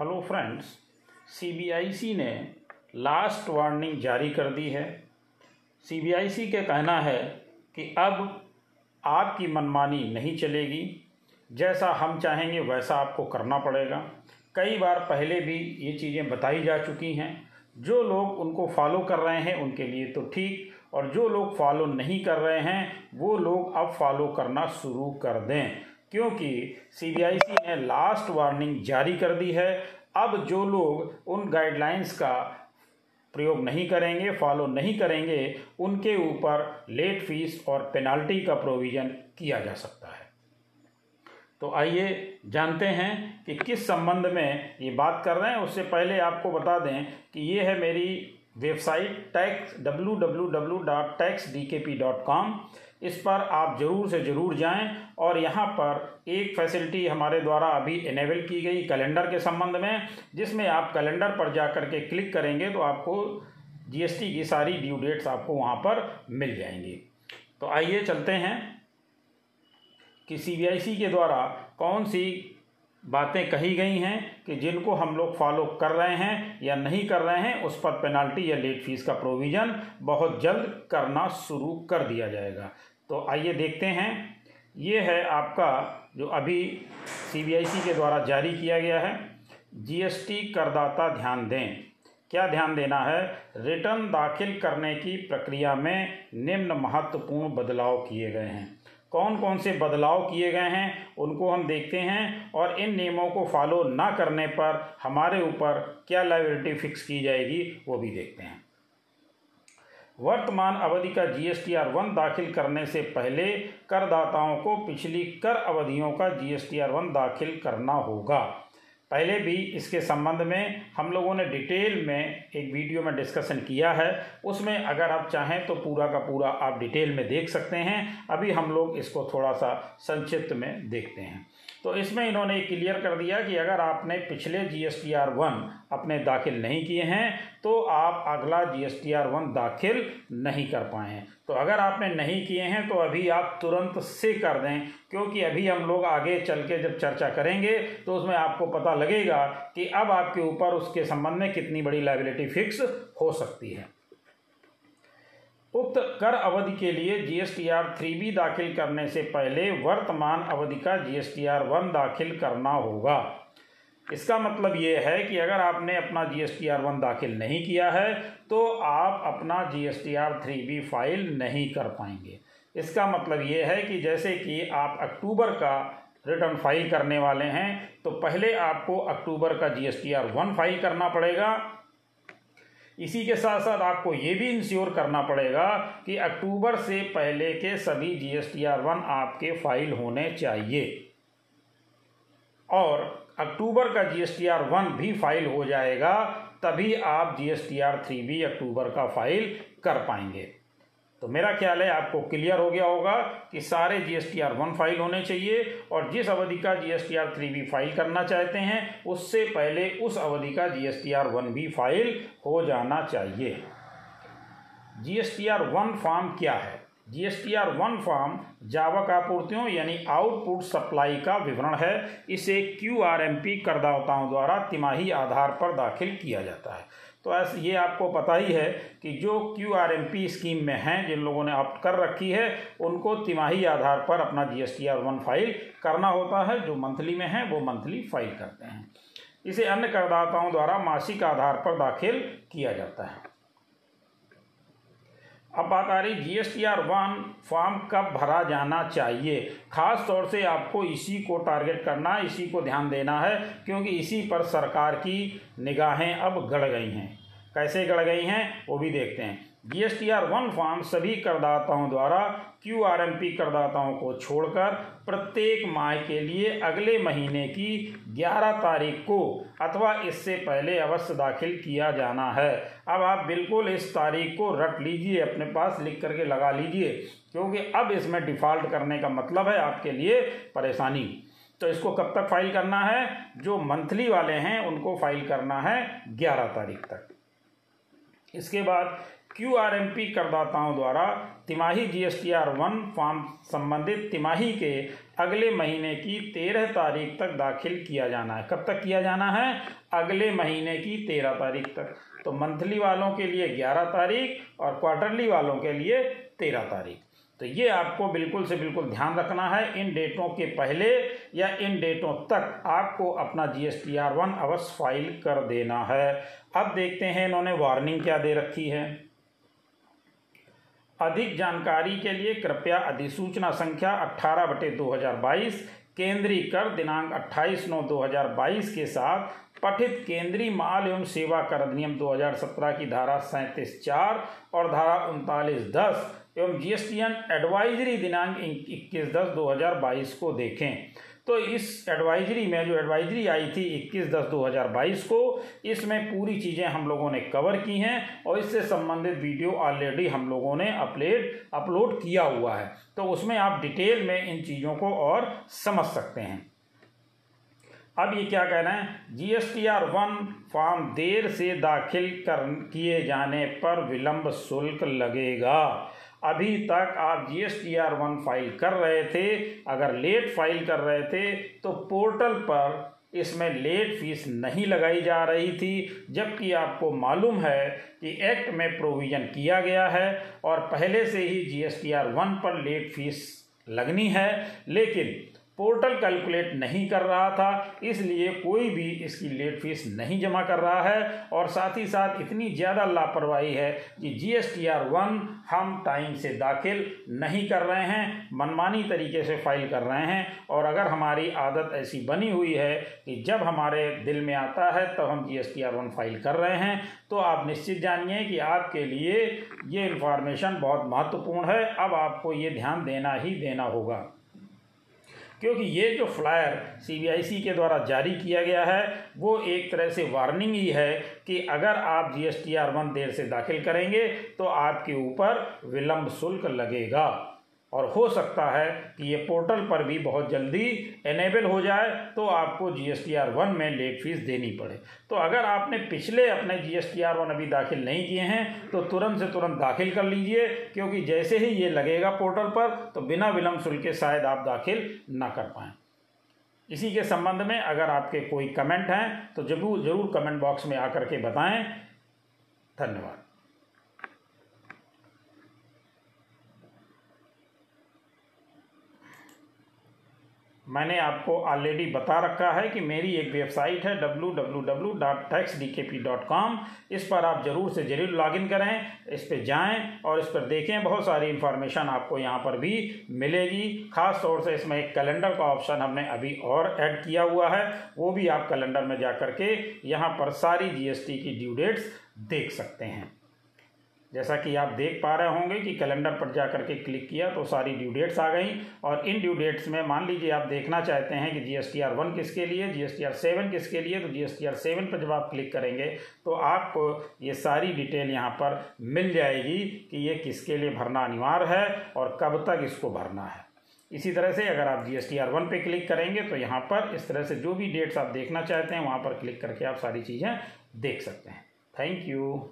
Hello friends CBIC ने last warning जारी कर दी है। सीबीआईसी का कहना है कि अब आपकी मनमानी नहीं चलेगी। जैसा हम चाहेंगे वैसा आपको करना पड़ेगा। कई बार पहले भी ये चीज़ें बताई जा चुकी हैं। जो लोग उनको फॉलो कर रहे हैं, उनके लिए तो ठीक। और जो लोग फॉलो नहीं कर रहे हैं, वो लोग अब फॉलो करना शुरू कर दें। क्योंकि सीबीआईसी ने लास्ट वार्निंग जारी कर दी है। अब जो लोग उन गाइडलाइंस का प्रयोग नहीं करेंगे फॉलो नहीं करेंगे, उनके ऊपर लेट फ़ीस और पेनाल्टी का प्रोविज़न किया जा सकता है। तो आइए जानते हैं कि किस संबंध में ये बात कर रहे हैं। उससे पहले आपको बता दें कि ये है मेरी website tax W W W dot tax D K P dot com इस पर आप ज़रूर से ज़रूर जाएँ और यहाँ पर एक फैसिलिटी हमारे द्वारा अभी इनेबल की गई कैलेंडर के संबंध में, जिसमें आप कैलेंडर पर जा कर के क्लिक करेंगे तो आपको जीएसटी की सारी ड्यू डेट्स आपको वहाँ पर मिल जाएँगी। तो आइए चलते हैं कि सीबीआईसी के द्वारा कौन सी बातें कही गई हैं कि जिनको हम लोग फॉलो कर रहे हैं या नहीं कर रहे हैं, उस पर पेनाल्टी या लेट फ़ीस का प्रोविज़न बहुत जल्द करना शुरू कर दिया जाएगा। तो आइए देखते हैं। ये है आपका जो अभी सीबीआईसी के द्वारा जारी किया गया है। जीएसटी करदाता ध्यान दें। क्या ध्यान देना है? रिटर्न दाखिल करने की प्रक्रिया में निम्न महत्वपूर्ण बदलाव किए गए हैं। कौन कौन से बदलाव किए गए हैं, उनको हम देखते हैं और इन नियमों को फॉलो ना करने पर हमारे ऊपर क्या लाइबिलिटी फिक्स की जाएगी, वो भी देखते हैं। वर्तमान अवधि का जी जीएसटीआर वन दाखिल करने से पहले करदाताओं को पिछली कर अवधियों का जी जीएसटीआर वन दाखिल करना होगा। पहले भी इसके संबंध में हम लोगों ने डिटेल में एक वीडियो में डिस्कशन किया है। उसमें अगर आप चाहें तो पूरा का पूरा आप डिटेल में देख सकते हैं। अभी हम लोग इसको थोड़ा सा संक्षिप्त में देखते हैं। तो इसमें इन्होंने क्लियर कर दिया कि अगर आपने पिछले G S T R one अपने दाखिल नहीं किए हैं तो आप अगला G S T R one दाखिल नहीं कर पाए हैं। तो अगर आपने नहीं किए हैं तो अभी आप तुरंत से कर दें, क्योंकि अभी हम लोग आगे चल के जब चर्चा करेंगे तो उसमें आपको पता लगेगा कि अब आपके ऊपर उसके संबंध में कितनी बड़ी लाइबिलिटी फिक्स हो सकती है। उक्त कर अवधि के लिए जीएसटीआर थ्री बी दाखिल करने से पहले वर्तमान अवधि का जीएसटीआर वन दाखिल करना होगा। इसका मतलब ये है कि अगर आपने अपना G S T R one दाखिल नहीं किया है तो आप अपना G S T R three B file नहीं कर पाएँगे। इसका मतलब ये है कि जैसे कि आप अक्टूबर का रिटर्न फ़ाइल करने वाले हैं तो पहले आपको अक्टूबर का G S T R one file करना पड़ेगा इसी के साथ साथ आपको ये भी इंश्योर करना पड़ेगा कि अक्टूबर से पहले के सभी G S T R one आपके फ़ाइल होने चाहिए। और अक्टूबर का G S T R one भी फ़ाइल हो जाएगा, तभी आप G S T R three भी अक्टूबर का फ़ाइल कर पाएँगे। तो मेरा ख्याल है आपको क्लियर हो गया होगा कि सारे G S T R one file होने चाहिए और जिस अवधि का G S T R three भी फ़ाइल करना चाहते हैं, उससे पहले उस अवधि का G S T R one भी फ़ाइल हो जाना चाहिए। G S T R one form क्या है? G S T R one form जावक आपूर्तियों यानी आउटपुट सप्लाई का विवरण है। इसे क्यू आर एम पी करदाताओं द्वारा तिमाही आधार पर दाखिल किया जाता है। तो ऐसे ये आपको पता ही है कि जो Q R M P scheme में हैं, जिन लोगों ने ऑप्ट कर रखी है, उनको तिमाही आधार पर अपना G S T R one file करना होता है। जो मंथली में है, वो मंथली फ़ाइल करते हैं। इसे अन्य करदाताओं द्वारा मासिक आधार पर दाखिल किया जाता है। अब बात आ रही G S T R one form कब भरा जाना चाहिए? खास तौर से आपको इसी को टारगेट करना है, इसी को ध्यान देना है, क्योंकि इसी पर सरकार की निगाहें अब गड़ गई हैं। कैसे गड़ गई हैं, वो भी देखते हैं। G S T R one form सभी करदाताओं द्वारा क्यू आर एम पी करदाताओं को छोड़कर प्रत्येक माह के लिए अगले महीने की 11 तारीख को अथवा इससे पहले अवश्य दाखिल किया जाना है। अब आप बिल्कुल इस तारीख को रट लीजिए, अपने पास लिख करके लगा लीजिए, क्योंकि अब इसमें डिफ़ॉल्ट करने का मतलब है आपके लिए परेशानी। तो इसको कब तक फ़ाइल करना है? जो मंथली वाले हैं, उनको फ़ाइल करना है ग्यारह तारीख तक। इसके बाद क्यू आर एम पी करदाताओं द्वारा तिमाही G S T R one form संबंधित तिमाही के अगले महीने की तेरह तारीख तक दाखिल किया जाना है। कब तक किया जाना है? अगले महीने की तेरह तारीख तक। तो मंथली वालों के लिए ग्यारह तारीख और क्वार्टरली वालों के लिए तेरह तारीख। तो ये आपको बिल्कुल से बिल्कुल ध्यान रखना है। इन डेटों के पहले या इन डेटों तक आपको अपना G S T R one अवश्य फ़ाइल कर देना है। अब देखते हैं इन्होंने वार्निंग क्या दे रखी है। अधिक जानकारी के लिए कृपया अधिसूचना संख्या अट्ठारह बटे दो केंद्रीय कर दिनांक 28 नौ 2022 के साथ पठित केंद्रीय माल एवं सेवा कर अधिनियम 2017 की धारा सैंतीस चार और धारा उनतालीस दस एवं जीएसटीएन एडवाइजरी दिनांक इक्कीस दस दो हज़ार बाईस को देखें। तो इस एडवाइजरी में जो एडवाइजरी आई थी इक्कीस दस दो हज़ार बाईस को, इसमें पूरी चीज़ें हम लोगों ने कवर की हैं और इससे संबंधित वीडियो ऑलरेडी हम लोगों ने अपलेट अपलोड किया हुआ है। तो उसमें आप डिटेल में इन चीज़ों को और समझ सकते हैं। अब ये क्या कह रहे हैं? G S T R one form देर से दाखिल कर, किए जाने पर विलंब शुल्क लगेगा। अभी तक आप G S T R one file कर रहे थे, अगर लेट फ़ाइल कर रहे थे तो पोर्टल पर इसमें लेट फ़ीस नहीं लगाई जा रही थी, जबकि आपको मालूम है कि एक्ट में प्रोविज़न किया गया है और पहले से ही G S T R one पर लेट फ़ीस लगनी है, लेकिन पोर्टल कैलकुलेट नहीं कर रहा था, इसलिए कोई भी इसकी लेट फ़ीस नहीं जमा कर रहा है। और साथ ही साथ इतनी ज़्यादा लापरवाही है कि G S T R one हम टाइम से दाखिल नहीं कर रहे हैं, मनमानी तरीके से फ़ाइल कर रहे हैं। और अगर हमारी आदत ऐसी बनी हुई है कि जब हमारे दिल में आता है तब तो हम G S T R one file कर रहे हैं तो आप निश्चित जानिए कि आपके लिए ये इन्फॉर्मेशन बहुत महत्वपूर्ण है। अब आपको ये ध्यान देना ही देना होगा। क्योंकि ये जो फ्लायर सीबीआईसी के द्वारा जारी किया गया है, वो एक तरह से वार्निंग ही है कि अगर आप जीएसटीआर वन देर से दाखिल करेंगे तो आपके ऊपर विलंब शुल्क लगेगा। और हो सकता है कि ये पोर्टल पर भी बहुत जल्दी एनेबल हो जाए तो आपको G S T R one में लेट फ़ीस देनी पड़े। तो अगर आपने पिछले अपने G S T R one अभी दाखिल नहीं किए हैं तो तुरंत से तुरंत दाखिल कर लीजिए, क्योंकि जैसे ही ये लगेगा पोर्टल पर तो बिना विलम्ब शुल्क के शायद आप दाखिल ना कर पाएँ। इसी के संबंध में अगर आपके कोई कमेंट हैं तो ज़रूर ज़रूर कमेंट बॉक्स में आकर के बताएँ। धन्यवाद। मैंने आपको ऑलरेडी बता रखा है कि मेरी एक वेबसाइट है कॉम इस पर आप ज़रूर से ज़रूर लॉगिन करें, इस पर जाएँ और इस पर देखें। बहुत सारी इन्फॉर्मेशन आपको यहाँ पर भी मिलेगी। ख़ास तौर से इसमें एक कैलेंडर का ऑप्शन हमने अभी और ऐड किया हुआ है। वो भी आप कैलेंडर में जा कर के यहाँ पर सारी जी की ड्यू डेट्स देख सकते हैं। जैसा कि आप देख पा रहे होंगे कि कैलेंडर पर जा करके क्लिक किया तो सारी ड्यू डेट्स आ गई। और इन ड्यू डेट्स में मान लीजिए आप देखना चाहते हैं कि G S T R one किसके लिए G S T R seven किसके लिए तो G S T R seven पर जब आप क्लिक करेंगे तो आपको ये सारी डिटेल यहाँ पर मिल जाएगी कि ये किसके लिए भरना अनिवार्य है और कब तक इसको भरना है। इसी तरह से अगर आप G S T R one पर क्लिक करेंगे तो यहाँ पर इस तरह से जो भी डेट्स आप देखना चाहते हैं, वहाँ पर क्लिक करके आप सारी चीज़ें देख सकते हैं। Thank you.